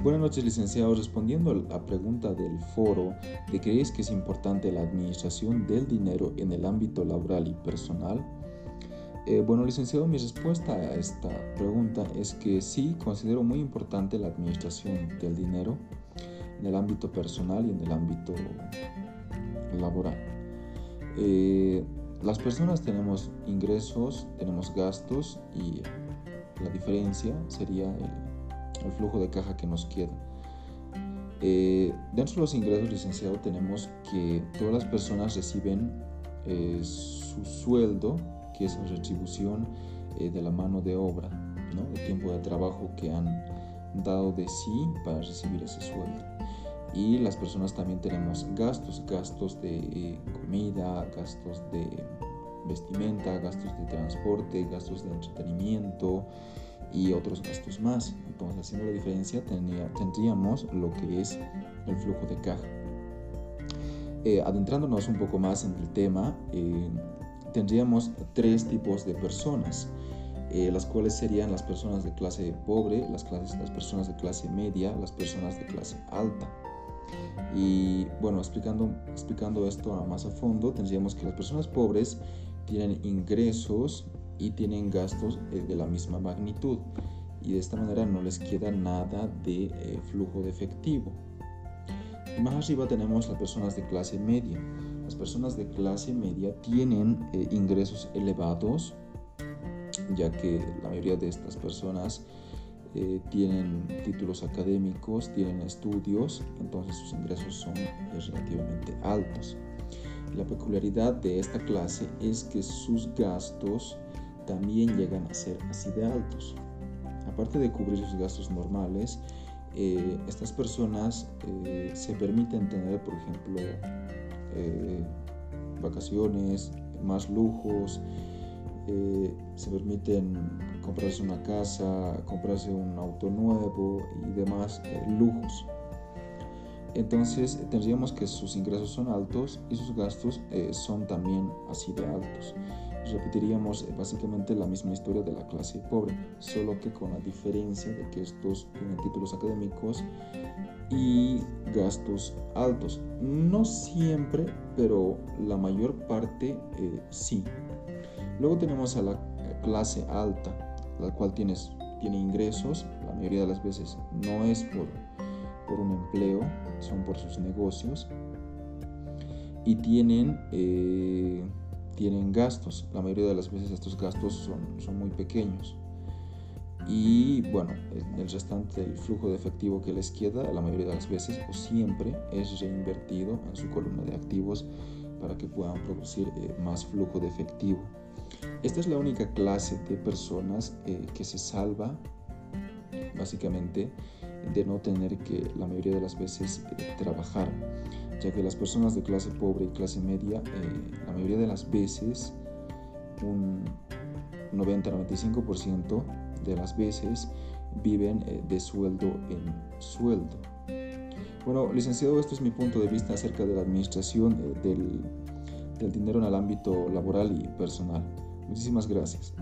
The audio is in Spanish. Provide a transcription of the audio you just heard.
Buenas noches, licenciado. Respondiendo a la pregunta del foro de ¿creéis que es importante la administración del dinero en el ámbito laboral y personal? Eh, bueno, licenciado, mi respuesta a esta pregunta es que sí, considero muy importante la administración del dinero en el ámbito personal y en el ámbito laboral. Eh, las personas tenemos ingresos, tenemos gastos y la diferencia sería el, flujo de caja que nos queda. Eh, dentro de los ingresos, licenciado, tenemos que todas las personas reciben su sueldo que es la retribución eh, de la mano de obra, ¿no? el tiempo de trabajo que han dado de sí para recibir ese sueldo. Y las personas también tenemos gastos, gastos de eh, comida, gastos de vestimenta, gastos de transporte, gastos de entretenimiento y otros gastos más. Entonces, haciendo la diferencia, tendríamos lo que es el flujo de caja. Eh, adentrándonos un poco más en el tema, tendríamos tres tipos de personas, eh, las cuales serían las personas de clase pobre, las, clases, las personas de clase media, las personas de clase alta. Y bueno, explicando, explicando esto más a fondo, tendríamos que las personas pobres tienen ingresos y tienen gastos eh, de la misma magnitud y de esta manera no les queda nada de eh, flujo de efectivo. Más arriba tenemos las personas de clase media. Las personas de clase media tienen eh, ingresos elevados, ya que la mayoría de estas personas tienen títulos académicos, tienen estudios, entonces sus ingresos son relativamente altos. La peculiaridad de esta clase es que sus gastos también llegan a ser así de altos. Aparte de cubrir sus gastos normales, eh, estas personas se permiten tener, por ejemplo, eh, vacaciones, más lujos, eh, se permiten comprarse una casa, comprarse un auto nuevo y demás eh, lujos. Entonces tendríamos que sus ingresos son altos y sus gastos son también así de altos repetiríamos eh, básicamente la misma historia de la clase pobre, solo que con la diferencia de que estos tienen títulos académicos y gastos altos. No siempre, pero la mayor parte eh, sí. Luego tenemos a la clase alta, la cual tienes, tiene ingresos, la mayoría de las veces no es por, por un empleo, son por sus negocios y tienen... Eh, tienen gastos. La mayoría de las veces estos gastos son, son muy pequeños. Y bueno, el restante del flujo de efectivo que les queda, la mayoría de las veces o siempre es reinvertido en su columna de activos para que puedan producir eh, más flujo de efectivo. Esta es la única clase de personas eh, que se salva básicamente de no tener que la mayoría de las veces eh, trabajar ya que las personas de clase pobre y clase media, eh, la mayoría de las veces, un 90-95% de las veces, viven eh, de sueldo en sueldo. Bueno, licenciado, esto es mi punto de vista acerca de la administración eh, del, del dinero en el ámbito laboral y personal. Muchísimas gracias.